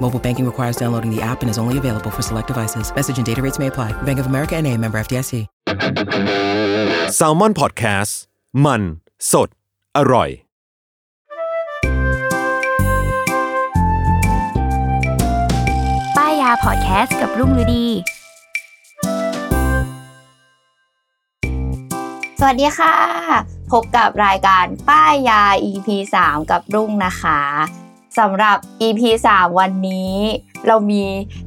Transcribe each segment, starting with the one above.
Mobile banking requires downloading the app and is only available for select devices. Message and data rates may apply. Bank of America and a member FDIC. s a l ม o n PODCAST มัน สด อร่อย ป้ายยาพอดแคสต์กับรุ่งฤดี สวัสดีค่ะ พบกับรายการป้ายยา EP 3 กับรุ่งนะคะ สำหรับ EP 3 วันนี้ เรามี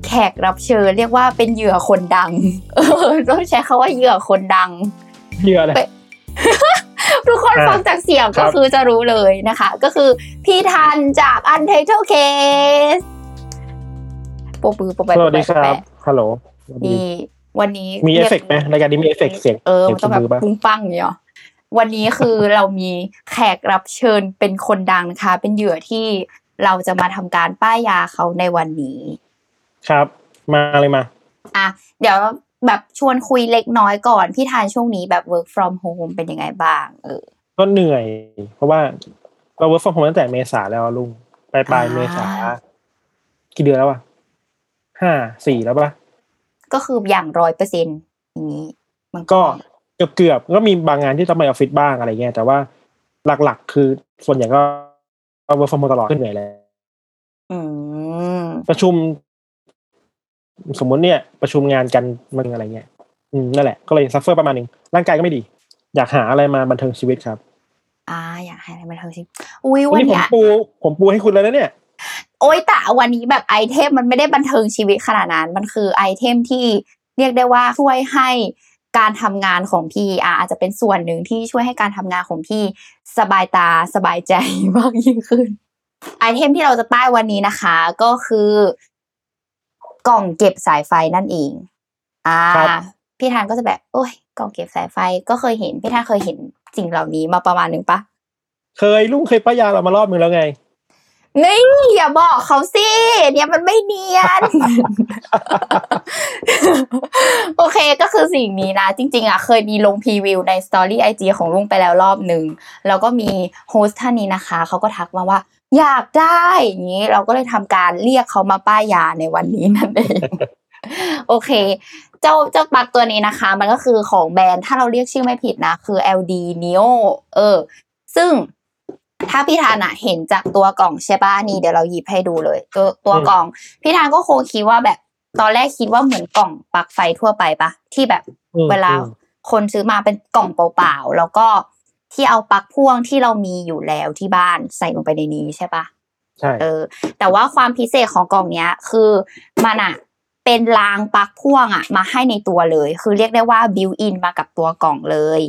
แขกรับเชิญ เรียกว่าเป็นเหยื่อคนดัง เออต้องใช้คาว่าเหยื่อคนดัง เหยื่ออะไรไปทุกคนอ่าฟังจากเสียงครัก็บคือจะรู้เลยนะคะ ก็คือพี่ทันจาก Untitled Case ปรบมือปรบมือสวัสดีครับแปะฮัลโหลสวัสดีนี่วันนี้มีเอฟเฟกรีต์ไหมรายการนี้มีเอฟเฟกต์เสียงเออเสีมัยนงต้องแบบมือป่ะปุ้งปังอย่างเงี้ยวันนี้คือเรามีแขกรับเชิญเป็นคนดังนะคะ เป็นเหยื่อที่ เราจะมาทำการป้ายยาเขาในวันนี้ ครับ มาเลยมา อะ เดี๋ยวแบบชวนคุยเล็กน้อยก่อน พี่ทานช่วงนี้แบบ work from home เป็นยังไงบ้าง เออ ก็เหนื่อย เพราะว่าเราเวิร์กฟอร์มตั้งแต่เมษาแล้วอะลุงปลายปลายอ่าเมษากี่เดือนแล้ววะห้าสี่แล้วปะก็คืออย่างร้อยเปอร์เซ็นต์อย่างนี้ มันก็เกือบเกือบๆก็มีบางงานที่ต้องไปออฟฟิศบ้างอะไรเงี้ยแต่ว่าหลักๆ คือส่วนใหญ่ก็ work from ตลอดก็เหนื่อยแล้วอืม ประชุม สมมติเนี่ย ประชุมงานกันมันอะไรเงี้ยอืมนั่นแหละก็เลย suffer ประมาณหนึ่งร่างกายก็ไม่ดี อยากหาอะไรมาบันเทิงชีวิตครับ อ่า อยากให้อะไรมาเธอสิอุ้ยวัวันนนี้ผมเนี้ยปู ผมปูให้คุณแล้วนะเนี่ย โอ้ยแต่วันนี้แบบไอเทมมันไม่ได้บันเทิงชีวิตขนาดนั้น มันคือไอเทมที่เรียกได้ว่าช่วยให้การทำงานของพี่อะอาจจะเป็นส่วนหนึ่งที่ช่วยให้การทำงานของพี่สบายตาสบายใจมากยิ่งขึ้น ไอเทมที่เราจะป้ายวันนี้นะคะ ก็คือกล่องเก็บสายไฟนั่นเอง อ่าครับพี่ทันก็จะแบบ โอ้ย กล่องเก็บสายไฟก็เคยเห็น พี่ทานเคยเห็นสิ่งเหล่านี้มาประมาณหนึ่งปะเคยลุงเคยป้ายยาเรามารอบนึงแล้วไงนี่อย่าบอกเขาสิเนี่ยมันไม่เนียน โอเคก็คือสิ่งนี้นะ จริง ๆ อะ เคยมีลงพรีวิวในสตอรี่ไอจของลุงไปแล้วรอบหนึ่ง แล้วก็มีโฮสต์ท่านนี้นะคะ เขาก็ทักมาว่า อยากได้อย่างนี้เราก็เลยทำการเรียกเขามาป้ายยาในวันนี้นั่นเองโอเค เจ้าเจ้าปลั๊กตัวนี้นะคะ มันก็คือของแบรนด์ถ้าเราเรียกชื่อไม่ผิดนะ คือ LD Neo เออ ซึ่งถ้าพี่ธานอะเห็นจากตัวกล่องใช่ป่ะนี่เดี๋ยวเราหยิบให้ดูเลย ตัวตัวอืมกล่อง พี่ธานก็คงคิดว่าแบบตอนแรกคิดว่าเหมือนกล่องปลั๊กไฟทั่วไปปะที่แบบอืมเวลาอืมคนซื้อมาเป็นกล่องเปล่าๆแล้วก็ ที่เอาปลั๊กพ่วงที่เรามีอยู่แล้วที่บ้านใส่ลงไปในนี้ใช่ปะใช่เออ แต่ว่าความพิเศษของกล่องเนี้ย คือมันอะเป็นรางปลั๊กพ่วงอะมาให้ในตัวเลย คือเรียกได้ว่าบิวอินมากับตัวกล่องเลย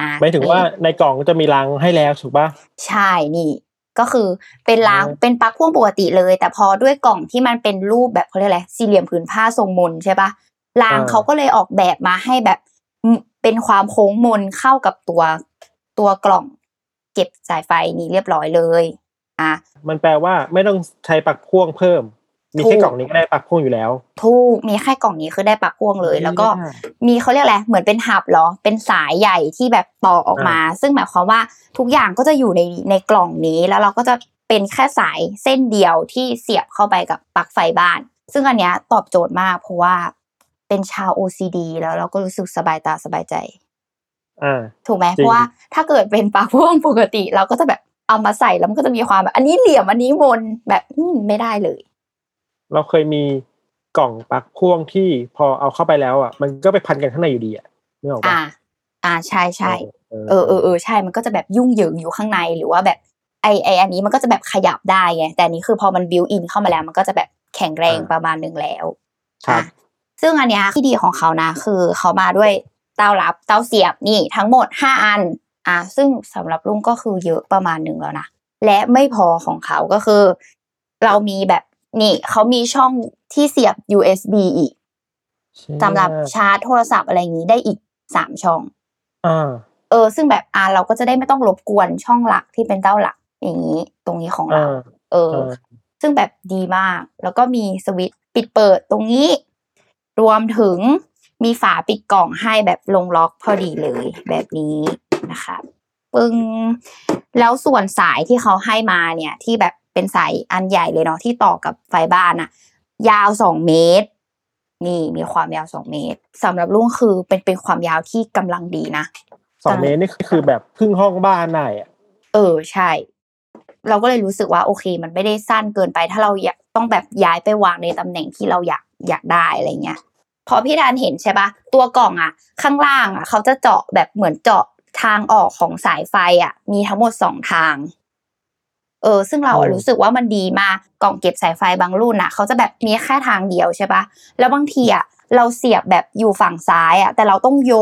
อะหมายถึงว่าในกล่องจะมีรังให้แล้วถูกปะใช่นี่ก็คือเป็นรางอืมเป็นปลั๊กพ่วงปกติเลย แต่พอด้วยกล่องที่มันเป็นรูปแบบเขาเรียกอะไรสี่เหลี่ยมผืนผ้าทรงมนใช่ปะรางเขาก็เลยออกแบบมาให้แบบอืมเป็นความโค้งมนเข้ากับตัว ตัวกล่องเก็บสายไฟนี้เรียบร้อยเลยอะมันแปลว่าไม่ต้องใช้ปลักพ่วงเพิ่ม มีถูแค่กกล่องนี้ก็ได้ปลักพ่วงอยู่แล้วถูกมีแค่กล่องนี้คือได้ปลั๊กพ่วงเลย แล้วก็มีเขาเรียกอะไรเหมือนเป็นหับเหรอ เป็นสายใหญ่ที่แบบต่อออกมา ซึ่งหมายความว่าทุกอย่างก็จะอยู่ในในกล่องนี้แล้วเราก็จะเป็นแค่สายเส้นเดียวที่เสียบเข้าไปกับปลั๊กไฟบ้าน ซึ่งอันเนี้ยตอบโจทย์มากเพราะว่าเป็นชาว OCD แล้วเราก็รู้สึกสบายตาสบายใจอ่า ถูกไหมจริงเพราะว่าถ้าเกิดเป็นปลั๊กพ่วงปกติ เราก็จะแบบเอามาใส่แล้วมันก็จะมีความแบบอันนี้เหลี่ยมอันนี้มนแบบอืมไม่ได้เลย เราเคยมีกล่องปลักพ่วงที่พอเอาเข้าไปแล้วอะ มันก็ไปพันกันข้างในอยู่ดีอะนึกออกอ่าปะอ่าใช่ใช่เออเออเออเออใช่มันก็จะแบบยุ่งเหยิงอยู่ข้างในหรือว่าแบบไอไออันนี้มันก็จะแบบขยับได้ไงแต่อันนี้คือพอมันบิวอินเข้ามาแล้ว มันก็จะแบบแข็งแรงประมาณหนึ่งแล้วครับอะซึ่งอันเนี้ยที่ดีของเขานะ คือเขามาด้วย เต้ารับ เต้าเสียบนี่ทั้งหมดห้าอันอะซึ่งสำหรับลุงก็คือเยอะประมาณหนึ่งแล้วนะและไม่พอของเขาก็คือ เรามีแบบนี่เขามีช่องที่เสียบ USB อีกสำหรับชาร์จโทรศัพท์อะไรอย่างนี้ได้อีกสามช่องอ่าเออ ซึ่งแบบอ่าเราก็จะได้ไม่ต้องรบกวนช่องหลักที่เป็นเต้าหลัก อย่างนี้ ตรงนี้ของเราอ่าเออเออ ซึ่งแบบดีมาก แล้วก็มีสวิตช์ปิดเปิดตรงนี้ รวมถึง มีฝาปิดกล่องให้แบบลงล็อกพอดีเลยแบบนี้นะคะปึ้งแล้วส่วนสายที่เขาให้มาเนี่ยที่แบบเป็นสายอันใหญ่เลยเนาะที่ต่อกับไฟบ้านอะยาวสองเมตร นี่มีความยาวสองเมตรสำหรับลุงคือเป็นเป็นความยาวที่กำลังดีนะสองเมตรนี่คือแบบครึ่งห้องบ้านได้อะเออใช่ เราก็เลยรู้สึกว่าโอเค มันไม่ได้สั้นเกินไป ถ้าเราอยากต้องแบบย้ายไปวางในตำแหน่งที่เราอยากอยากได้อะไรเงี้ย พอพี่ดานเห็นใช่ปะตัวกล่องอะ ข้างล่างอะ เขาจะเจาะแบบเหมือนเจาะทางออกของสายไฟอะ มีทั้งหมดสองทาง เออ ซึ่งเราอะรู้สึกว่ามันดีมากกล่องเก็บสายไฟบางรุ่นอะ เขาจะแบบมีแค่ทางเดียวใช่ปะแล้วบางทีอะเราเสียบแบบอยู่ฝั่งซ้ายอะ แต่เราต้องโย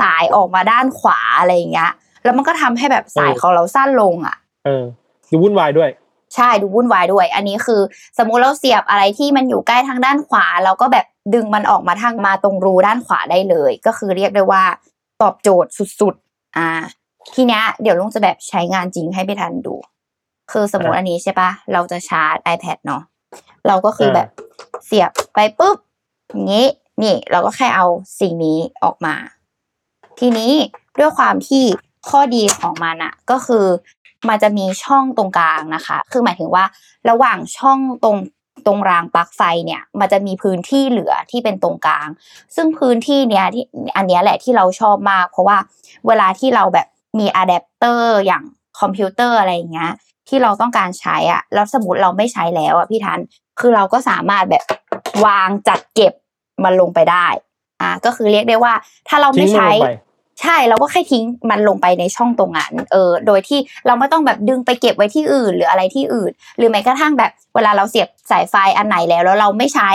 สายออกมาด้านขวาอะไรอย่างเงี้ย แล้วมันก็ทำให้แบบสายของเราสั้นลงอะ เออดูวุ่นวายด้วย ใช่ดูวุ่นวายด้วย อันนี้คือสมมุติเราเสียบอะไรที่มันอยู่ใกล้ทางด้านขวาเราก็แบบดึงมันออกมาทางมาตรงรูด้านขวาได้เลย ก็คือเรียกได้ว่าตอบโจทย์สุดๆ อ่า ทีเนี้ยเดี๋ยวลุงจะแบบใช้งานจริงให้พี่ทันดู คือสมมติอะอันนี้ใช่ปะเราจะชาร์จ iPad เนาะเราก็คืออ่าแบบเสียบไปปุ๊บอย่างนี้ นี่เราก็แค่เอาสิ่งนี้ออกมา ทีนี้ด้วยความที่ข้อดีของมันอะก็คือ มันจะมีช่องตรงกลางนะคะ คือหมายถึงว่าระหว่างช่องตรงตรงรางปลั๊กไฟเนี่ยมันจะมีพื้นที่เหลือที่เป็นตรงกลาง ซึ่งพื้นที่เนี้ยที่อันเนี้ยแหละที่เราชอบมาก เพราะว่าเวลาที่เราแบบมีอะแดปเตอร์อย่างคอมพิวเตอร์อะไรอย่างเงี้ยที่เราต้องการใช้อะแล้วสมมติเราไม่ใช้แล้วอะพี่ทันคือเราก็สามารถแบบวางจัดเก็บมันลงไปได้อ่าก็คือเรียกได้ว่าถ้าเราไม่ใช้ ใช่เราก็แค่ทิ้งมันลงไปในช่องตรงนั้นเออโดยที่เราไม่ต้องแบบดึงไปเก็บไว้ที่อื่น หรืออะไรที่อื่น หรือแม้กระทั่งแบบเวลาเราเสียบสายไฟอันไหนแล้วแล้วเราไม่ใช้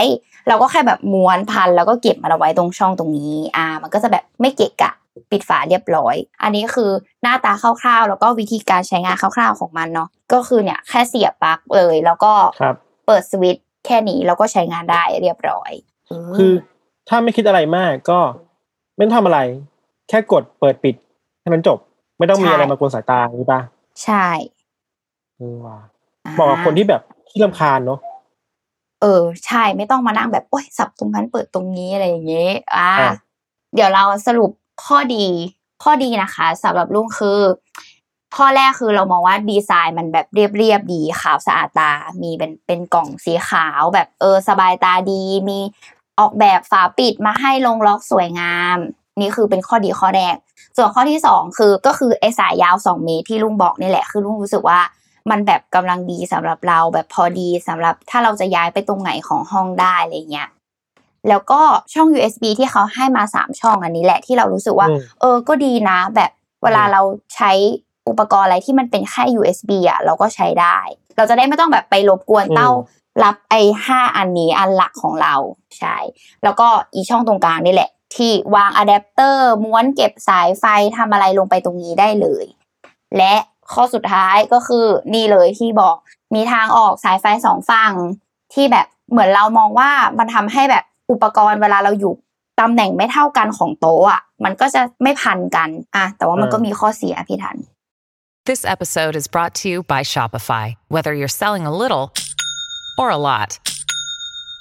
เราก็แค่แบบม้วนพันแล้วก็เก็บมันเอาไว้ตรงช่องตรงนี้อ่ามันก็จะแบบไม่เกะกะปิดฝาเรียบร้อย อันนี้คือหน้าตาคร่าวๆ แล้วก็วิธีการใช้งานคร่าวๆของมันเนาะ ก็คือเนี่ยแค่เสียบปลั๊กเลย แล้วก็เปิดสวิตช์แค่นี้แล้วก็ใช้งานได้เรียบร้อย คือถ้าไม่คิดอะไรมากก็ไม่ต้องทำอะไร แค่กดเปิดปิดให้มันจบ ไม่ต้องมีใช่อะไรมากวนสายตาหรือปะใช่เออว่ะเหมาะกับคนที่แบบที่รำคาญเนาะเออ ใช่ไม่ต้องมานั่งแบบโอ๊ยสับตรงนั้นเปิดตรงนี้อะไรอย่างเงี้ยอ่าอะเดี๋ยวเราสรุปข้อดี ข้อดีนะคะสำหรับลุงคือ ข้อแรกคือเรามองว่าดีไซน์มันแบบเรียบๆดีขาวสะอาดตา มีเป็นเป็นกล่องสีขาวแบบเออสบายตาดี มีออกแบบฝาปิดมาให้ลงล็อกสวยงาม นี่คือเป็นข้อดีข้อแรก ส่วนข้อที่สองคือก็คือไอสายยาวสองเมตรที่ลุงบอกนี่แหละ คือลุงรู้สึกว่ามันแบบกำลังดีสำหรับเราแบบพอดีสำหรับถ้าเราจะย้ายไปตรงไหนของห้องได้อะไรเงี้ยแล้วก็ช่อง USB ที่เขาให้มาสามช่องอันนี้แหละที่เรารู้สึกว่าอืมเออก็ดีนะ แบบเวลาเราใช้อุปกรณ์อะไรที่มันเป็นแค่ USB อะเราก็ใช้ได้ เราจะได้ไม่ต้องแบบไปรบกวนเต้ารับไอ้ห้าอันนี้อันหลักของเราใช่แล้วก็อีช่องตรงกลางนี่แหละ ที่วางอะแดปเตอร์ม้วนเก็บสายไฟทำอะไรลงไปตรงนี้ได้เลย และข้อสุดท้ายก็คือนี่เลยที่บอกมีทางออกสายไฟสองฝั่งที่แบบเหมือนเรามองว่ามันทำให้แบบอุปกรณ์เวลาเราอยู่ตำแหน่งไม่เท่ากันของโต๊ะอะมันก็จะไม่พันกันอะแต่ว่ามันก็มีข้อเสียพี่ทัน This episode is brought to you by Shopify. Whether you're selling a little or a lot,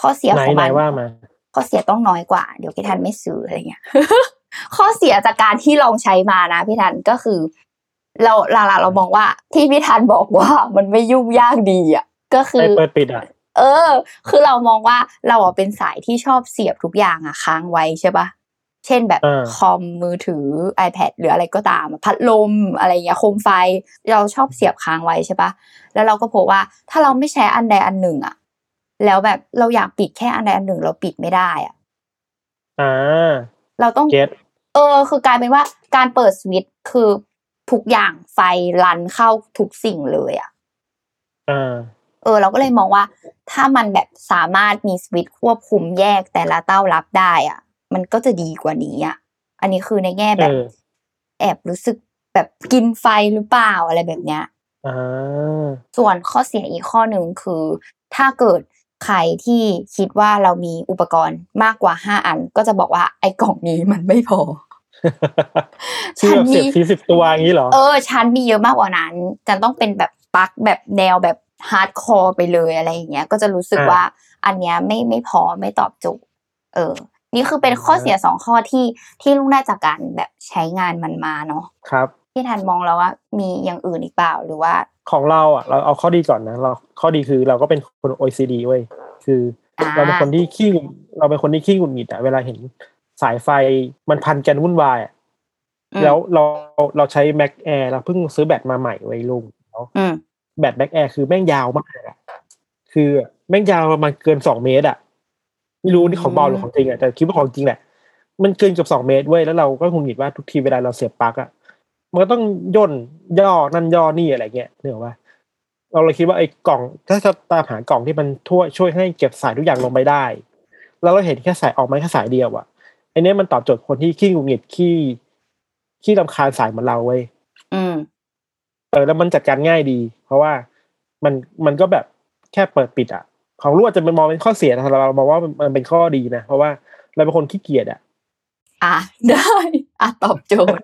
ข้อเสียไหนของไหนมันว่ามาข้อเสียต้องน้อยกว่า เดี๋ยวพี่ทันไม่ซื้ออะไรเงี้ยข้อเสียจากการที่ลองใช้มานะพี่ทันก็คือ เราหลักๆเรามองว่า ที่พี่ทันบอกว่ามันไม่ยุ่งยากดีอะก็คือไอเปิดปิดอะเออ คือเรามองว่าเราอะเป็นสายที่ชอบเสียบทุกอย่างอะค้างไว้ใช่ปะเช่นแบบเออคอมมือถือ iPad หรืออะไรก็ตาม พัดลมอะไรอย่างเงี้ยโคมไฟ เราชอบเสียบค้างไว้ใช่ปะแล้วเราก็พบว่าถ้าเราไม่ใช้อันใดอันหนึ่งอะ แล้วแบบเราอยากปิดแค่อันใดอันหนึ่งเราปิดไม่ได้อะอ่าเราต้องเก็ตเออ คือกลายเป็นว่าการเปิดสวิตช์คือทุกอย่างไฟรันเข้าทุกสิ่งเลยอะอ่าเออ เราก็เลยมองว่า ถ้ามันแบบสามารถมีสวิตช์ควบคุมแยกแต่ละเต้ารับได้ อะ มันก็จะดีกว่านี้อะอันนี้คือในแง่แบบเออแอบรู้สึกแบบกินไฟหรือเปล่าอะไรแบบเนี้ยอ่าส่วนข้อเสียอีกข้อหนึ่งคือ ถ้าเกิด ใครที่คิดว่าเรามีอุปกรณ์มากกว่าห้าอัน ก็จะบอกว่าไอ้กล่องนี้มันไม่พอคือแบบเสียบทีสิบตัวอย่างนี้เหรอ เออฉันมีเยอะมากกว่านั้นฉันต้องเป็นแบบปลั๊กแบบแนวแบบ hardcore ไปเลยอะไรอย่างเงี้ย ก็จะรู้สึกอ่ะว่าอันเนี้ยไม่ไม่พอไม่ตอบโจทย์เออ นี่คือเป็นข้อเสียสองข้อที่ที่ลุงได้จากการแบบใช้งานมันมาเนาะครับ ที่ทันมองแล้วว่ามีอย่างอื่นอีกเปล่าหรือว่า ของเราอะเราเอาข้อดีก่อนนะเราข้อดีคือเราก็เป็นคน OECD เว้ยคืออ่าเราเป็นคนที่ขี้หงุดเราเป็นคนที่ขี้หงุดหงิดอะเวลาเห็นสายไฟมันพันกันวุ่นวายอะอืมแล้วเราเราใช้ Mac Air เราเพิ่งซื้อแบตมาใหม่ไว้ลุงแล้วอืมแบต Mac Air คือแม่งยาวมากอะคือแม่งยาวประมาณเกินสองเมตรอะไม่รู้นี่ของบอลหรือของจริงอะแต่คิดว่าของจริงแหละมันเกินเกับสองเมตรเว้ยแล้วเราก็คงหงิดว่าทุกทีเวลาเราเสียบปลั๊กอะ มันก็ต้องย่นย่อนั่นย่อนี่อะไรเงี้ยเนกอะว่า เราเลยคิดว่าไอ้กล่องถ้าจะตามหากล่องที่มันทั่วยช่วยให้เก็บสายทุกอย่างลงไปได้ แล้วเราเห็นแค่สายออกมาแค่สายเดียวอะไอ้เนี้ยมันตอบโจทย์คนที่ขี้หงุดหงิดขี้ขี้รำคาญสายเหมือนเราเว้ยอืมเออแล้วมันจัดการง่ายดี เพราะว่ามันมันก็แบบแค่เปิดปิดอะของรู้อาจจะเป็นมองเป็นข้อเสียแต่เรามองว่ามันเป็นข้อดีนะเพราะว่าเราเป็นคนขี้เกียจอะ อะได้ อะตอบโจทย์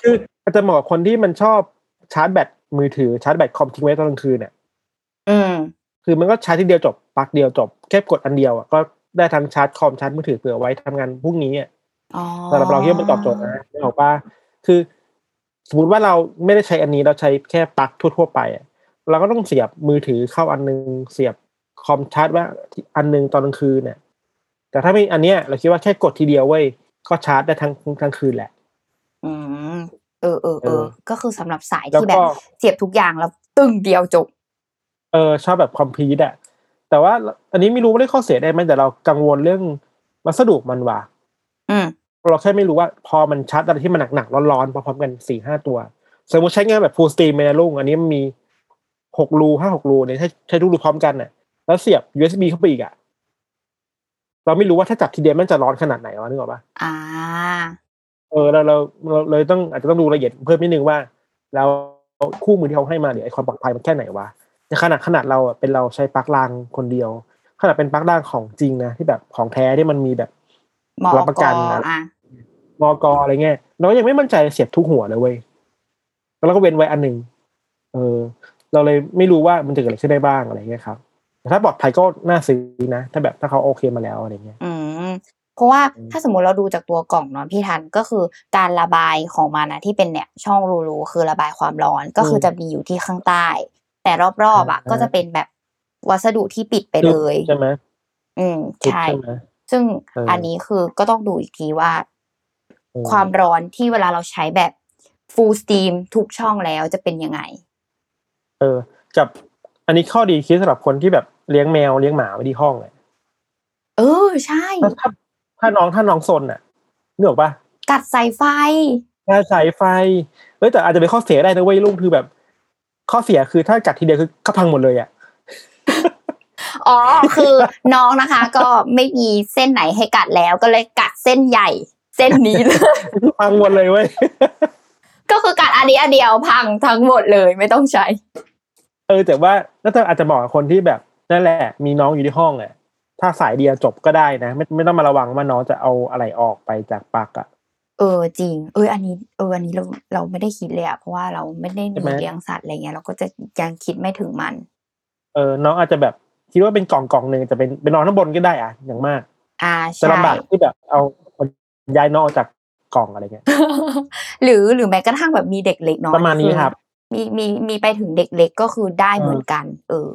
คืออาจจะเหมาะกับคนที่มันชอบชาร์จแบตมือถือชาร์จแบตคอมทิ้งไว้ตอนกลางคืนเนี่ยอืมคือมันก็ชาร์จทีเดียวจบปลั๊กเดียวจบแค่กดอันเดียวอะก็ได้ทั้งชาร์จคอมชาร์จมือถือเผื่อไว้ทำงานพรุ่งนี้อะอ๋อสำหรับเราที่มันตอบโจทย์นะไม่ออกป่ะคือ สมมติว่าเราไม่ได้ใช้อันนี้เราใช้แค่ปลั๊กทั่วๆไปอะเราก็ต้องเสียบมือถือเข้าอันนึงเสียบคอมชาร์จไว่าอันนึงตอนกลางคืนเนี่ยแต่ถ้าไม่อันเนี้ยเราคิดว่าแค่กดทีเดียวเว้ยก็ชาร์จได้ทั้งทั้งคืนแหละอืม เออเออเอเอออก็คือสำหรับสายแล้วที่แบก็บเสียบทุกอย่างแล้วตึ้งเดียวจบ เออชอบแบบคอมพลีทอะแต่ว่า อันนี้ไม่รู้ว่าได้ข้อเสียได้ไหมแต่เรากังวลเรื่องวัสดุมันว่ะอืมเราแค่ไม่รู้ว่าพอมันชาร์จอะไรที่มันหนักๆร้อนๆพร้อมๆกันสี่ห้าตัว สมมติใช้งานแบบ full steam เลยนะลุงอันนี้มันมีหกรูห้าหกรูเนี่ยใช้ใช้ทุกรูพร้อมกันน่ะ แล้วเสียบ USB เข้าไปอีกอะเราไม่รู้ว่าถ้าจับทีเดียวมันจะร้อนขนาดไหนวะนึกออกปะอ่า เออเราเราเราเลยต้องอาจจะต้องดูรายละเอียดเพิ่มนิดนึงว่าแล้วคู่มือที่เขาให้มาเนี่ยไอความปลอดภัยมันแค่ไหนวะในขนาดขนาดเราอะเป็นเราใช้ปลั๊กรางคนเดียว ขนาดเป็นปลั๊กรางของจริงนะที่แบบของแท้ที่มันมีแบบหมอรับประกันนะอะมอกอะไรเงี้ยเราก็ยังไม่มั่นใจเสียบทุกหัวเลยเว้ยแล้วเราก็เว้นไว้อันหนึ่งเออ เราเลยไม่รู้ว่ามันจะเกิดอะไรขึ้นได้บ้างอะไรเงี้ยครับแต่ถ้าปลอดภัยก็น่าซื้อนะ ถ้าแบบถ้าเขาโอเคมาแล้วอะไรเงี้ยอืม เพราะว่าอืมถ้าสมมติเราดูจากตัวกล่องเนาะพี่ทันก็คือการระบายของมันนะที่เป็นเนี่ยช่องรูๆคือระบายความร้อนก็คือจะมีอยู่ที่ข้างใต้ แต่รอบๆอะก็จะเป็นแบบวัสดุที่ปิดไปเลยใช่ไหมอืมทึบใช่ใช่ไหมซึ่งเอออัอันนี้คือก็ต้องดูอีกทีว่าเออความร้อนที่เวลาเราใช้แบบ full steam ทุกช่องแล้วจะเป็นยังไง เออ กับอันนี้ข้อดีคิดสำหรับคนที่แบบเลี้ยงแมวเลี้ยงหมาไว้ที่ห้องเลยเออใช่ถ้า ถ้าถ้าน้องถ้าน้องซนอะนึกออกปะกัดสายไฟถ้าสายไฟเฮ้ยแต่อาจจะเป็นข้อเสียได้นะเว้ยลุงคือแบบ ข้อเสียคือถ้ากัดทีเดียวคือก็พังหมดเลยอะอ๋อคือน้องนะคะ ก็ไม่มีเส้นไหนให้กัดแล้วก็เลยกัดเส้นใหญ่ เส้นนี้เลยพังหมดเลยเว้ยก็คือกัดอันนี้อันเดียวพังทั้งหมดเลยไม่ต้องใช้ เออ แต่ว่าน่าจะอาจจะบอกกับคนที่แบบนั่นแหละ มีน้องอยู่ที่ห้องแหละ ถ้าสายเดียวจบก็ได้นะ ไม่ไม่ต้องมาระวังว่าน้องจะเอาอะไรออกไปจากปลักอะเออจริง เอออันนี้เอออันนี้เราเราไม่ได้คิดเลยอะเพราะว่าเราไม่ได้มีเลี้ยงสัตว์อะไรเงี้ยเราก็จะยังคิดไม่ถึงมัน เออน้องอาจจะแบบคิดว่าเป็นกล่องกล่องหนึ่งจะเป็นเป็นนอนข้างบนก็ได้อะอย่างมาก อ่าจะใช่ลำบากที่แบบเอาย้ายน้องออกจากกล่องอะไรเงี้ย หรือหรือแม้กระทั่งแบบมีเด็กเล็กเนาะประมาณนี้ครับ มีมีมีไปถึงเด็กเล็กก็คือได้เหมือนกัน เออ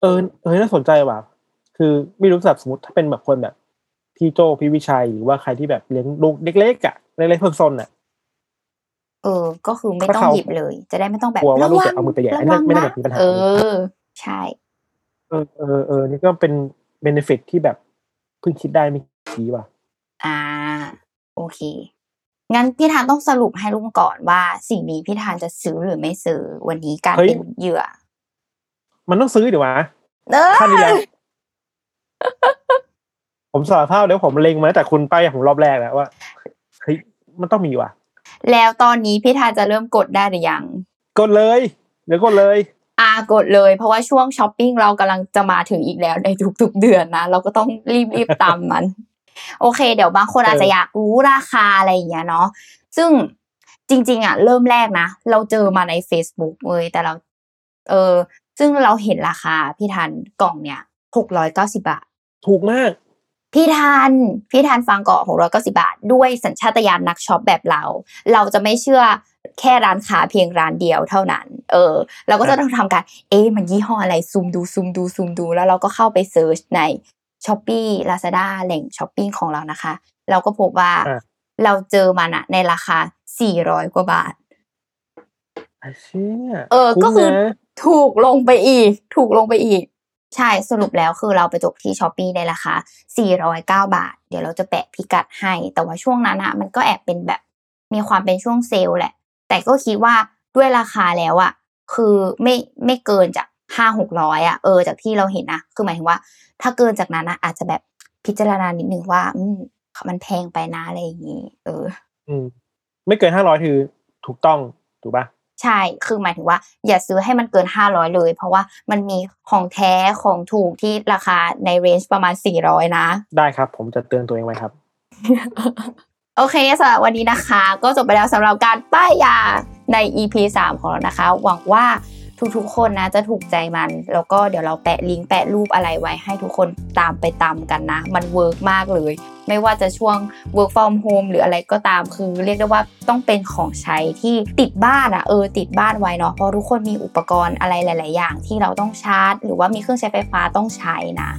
เออเออน่าสนใจว่ะ คือไม่รู้สับสมมติถ้าเป็นแบบคนแบบพี่โจพี่วิชัยหรือว่าใครที่แบบเลี้ยงลูกเล็กๆอะเล็กๆเพิ่งซนอะเออ ก็คือไม่ถ้าต้องเขาหยิบเลย จะได้ไม่ต้องแบบกลัวว่าลูกจะระเอามือไปแหย่ระอันนี้วังไม่ได้นะแบบมีปัญหาเออ ใช่ เออเออเออนี่ก็เป็นเบนฟิตที่แบบเพิ่งคิดได้ไม่กี่ว่ะ อ่า โอเค งั้นพี่ทานต้องสรุปให้ลุงก่อนว่าสิ่งนี้พี่ทานจะซื้อหรือไม่ซื้อวันนี้การเป็นเหยื่อ มันต้องซื้อเดี๋ยววะเออท่านนี้แล้ว ผมสารภาพแล้วผมเล็งมาตั้งแต่คุณไปผมรอบแรกแล้วว่าเฮ้ยมันต้องมีว่ะ แล้วตอนนี้พี่ทานจะเริ่มกดได้หรือยัง กดเลยเดี๋ยวกดเลยอ่ากดเลย เพราะว่าช่วงช้อปปิ้งเรากำลังจะมาถึงอีกแล้วในทุกๆเดือนนะ เราก็ต้องรีบรีบตามมัน โอเค เดี๋ยวบางคนอาจจะอยากรู้ราคาอะไรอย่างเงี้ยเนาะซึ่งจริง ๆ อะ เริ่มแรกนะ เราเจอมาใน Facebook เว้ยแต่เรา เออซึ่งเราเห็นราคาพี่ทันกล่องเนี่ยหกร้อยเก้าสิบบาท ถูกมาก พี่ทันพี่ทันฟังก่อนหกร้อยเก้าสิบบาท ด้วยสัญชาตญาณนักช็อปแบบเรา เราจะไม่เชื่อแค่ร้านค้าเพียงร้านเดียวเท่านั้น เออ เราก็จะต้องทำการ เอ๊ะมันยี่ห้ออะไรซูมดูซูมดูซูมดู แล้วเราก็เข้าไปเซิร์ชใน s h อ p e e Lazada แหล่งช้อปปิ้งของเรานะคะ เราก็พบว่าอะเราเจอมันอะในราคา400กว่าบาทไอ้เชี่ยเออ ก็คือมนะถูกลงไปอีก ถูกลงไปอีก ใช่สรุปแล้วคือเราไปจบที่ช้อปปีในราคา 409 บาท เดี๋ยวเราจะแปะพิกัดให้ แต่ว่าช่วงนั้นอะมันก็แอบเป็นแบบมีความเป็นช่วงเซลล์แหละ แต่ก็คิดว่าด้วยราคาแล้วอะคือไม่ไม่เกินจากห้าหกร้อยอะเออจากที่เราเห็นนะคือหมายถึงว่า ถ้าเกินจากนั้นนะอาจจะแบบพิจารณานิดนึงว่า อืมมันแพงไปนะอะไรอย่างนี้เออ อืม ไม่เกินห้าร้อยคือถูกต้องถูกปะ ใช่ คือหมายถึงว่า อย่าซื้อให้มันเกินห้าร้อยเลย เพราะว่ามันมีของแท้ของถูกที่ราคาในเรนจ์ประมาณสี่ร้อยนะ ได้ครับ ผมจะเตือนตัวเองไว้ครับ โอเคสำหรับวันนี้นะคะ ก็จบไปแล้วสำหรับการป้ายยาใน EP 3 ของเรานะคะ หวังว่า ทุกๆ คนนะจะถูกใจมัน แล้วก็เดี๋ยวเราแปะลิงก์แปะรูปอะไรไว้ให้ทุกคนตามไปตามกันนะ มันเวิร์กมากเลย ไม่ว่าจะช่วง work from home หรืออะไรก็ตามคือเรียกได้ว่าต้องเป็นของใช้ที่ติดบ้านอะเออติดบ้านไว้เนาะเพราะทุกคนมีอุปกรณ์อะไรหลาย ๆ อย่างที่เราต้องชาร์จ หรือว่ามีเครื่องใช้ไฟฟ้าต้องใช้นะ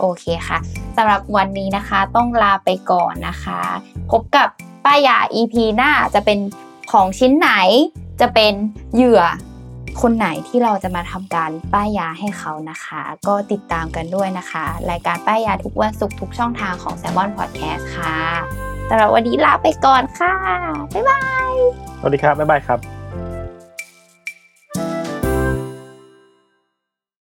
โอเคค่ะสำหรับวันนี้นะคะต้องลาไปก่อนนะคะ พบกับป้ายา EP หน้าจะเป็นของชิ้นไหนจะเป็นเหยื่อ คนไหนที่เราจะมาทำการป้ายยาให้เขานะคะ ก็ติดตามกันด้วยนะคะ รายการป้ายยาทุกวันศุกร์ทุกช่องทางของ s ซ l m o n Podcast ค่ะสำหรับวันนี้ลาไปก่อนค่ะ บ๊ายบาย สวัสดีครับ บ๊ายบายครับ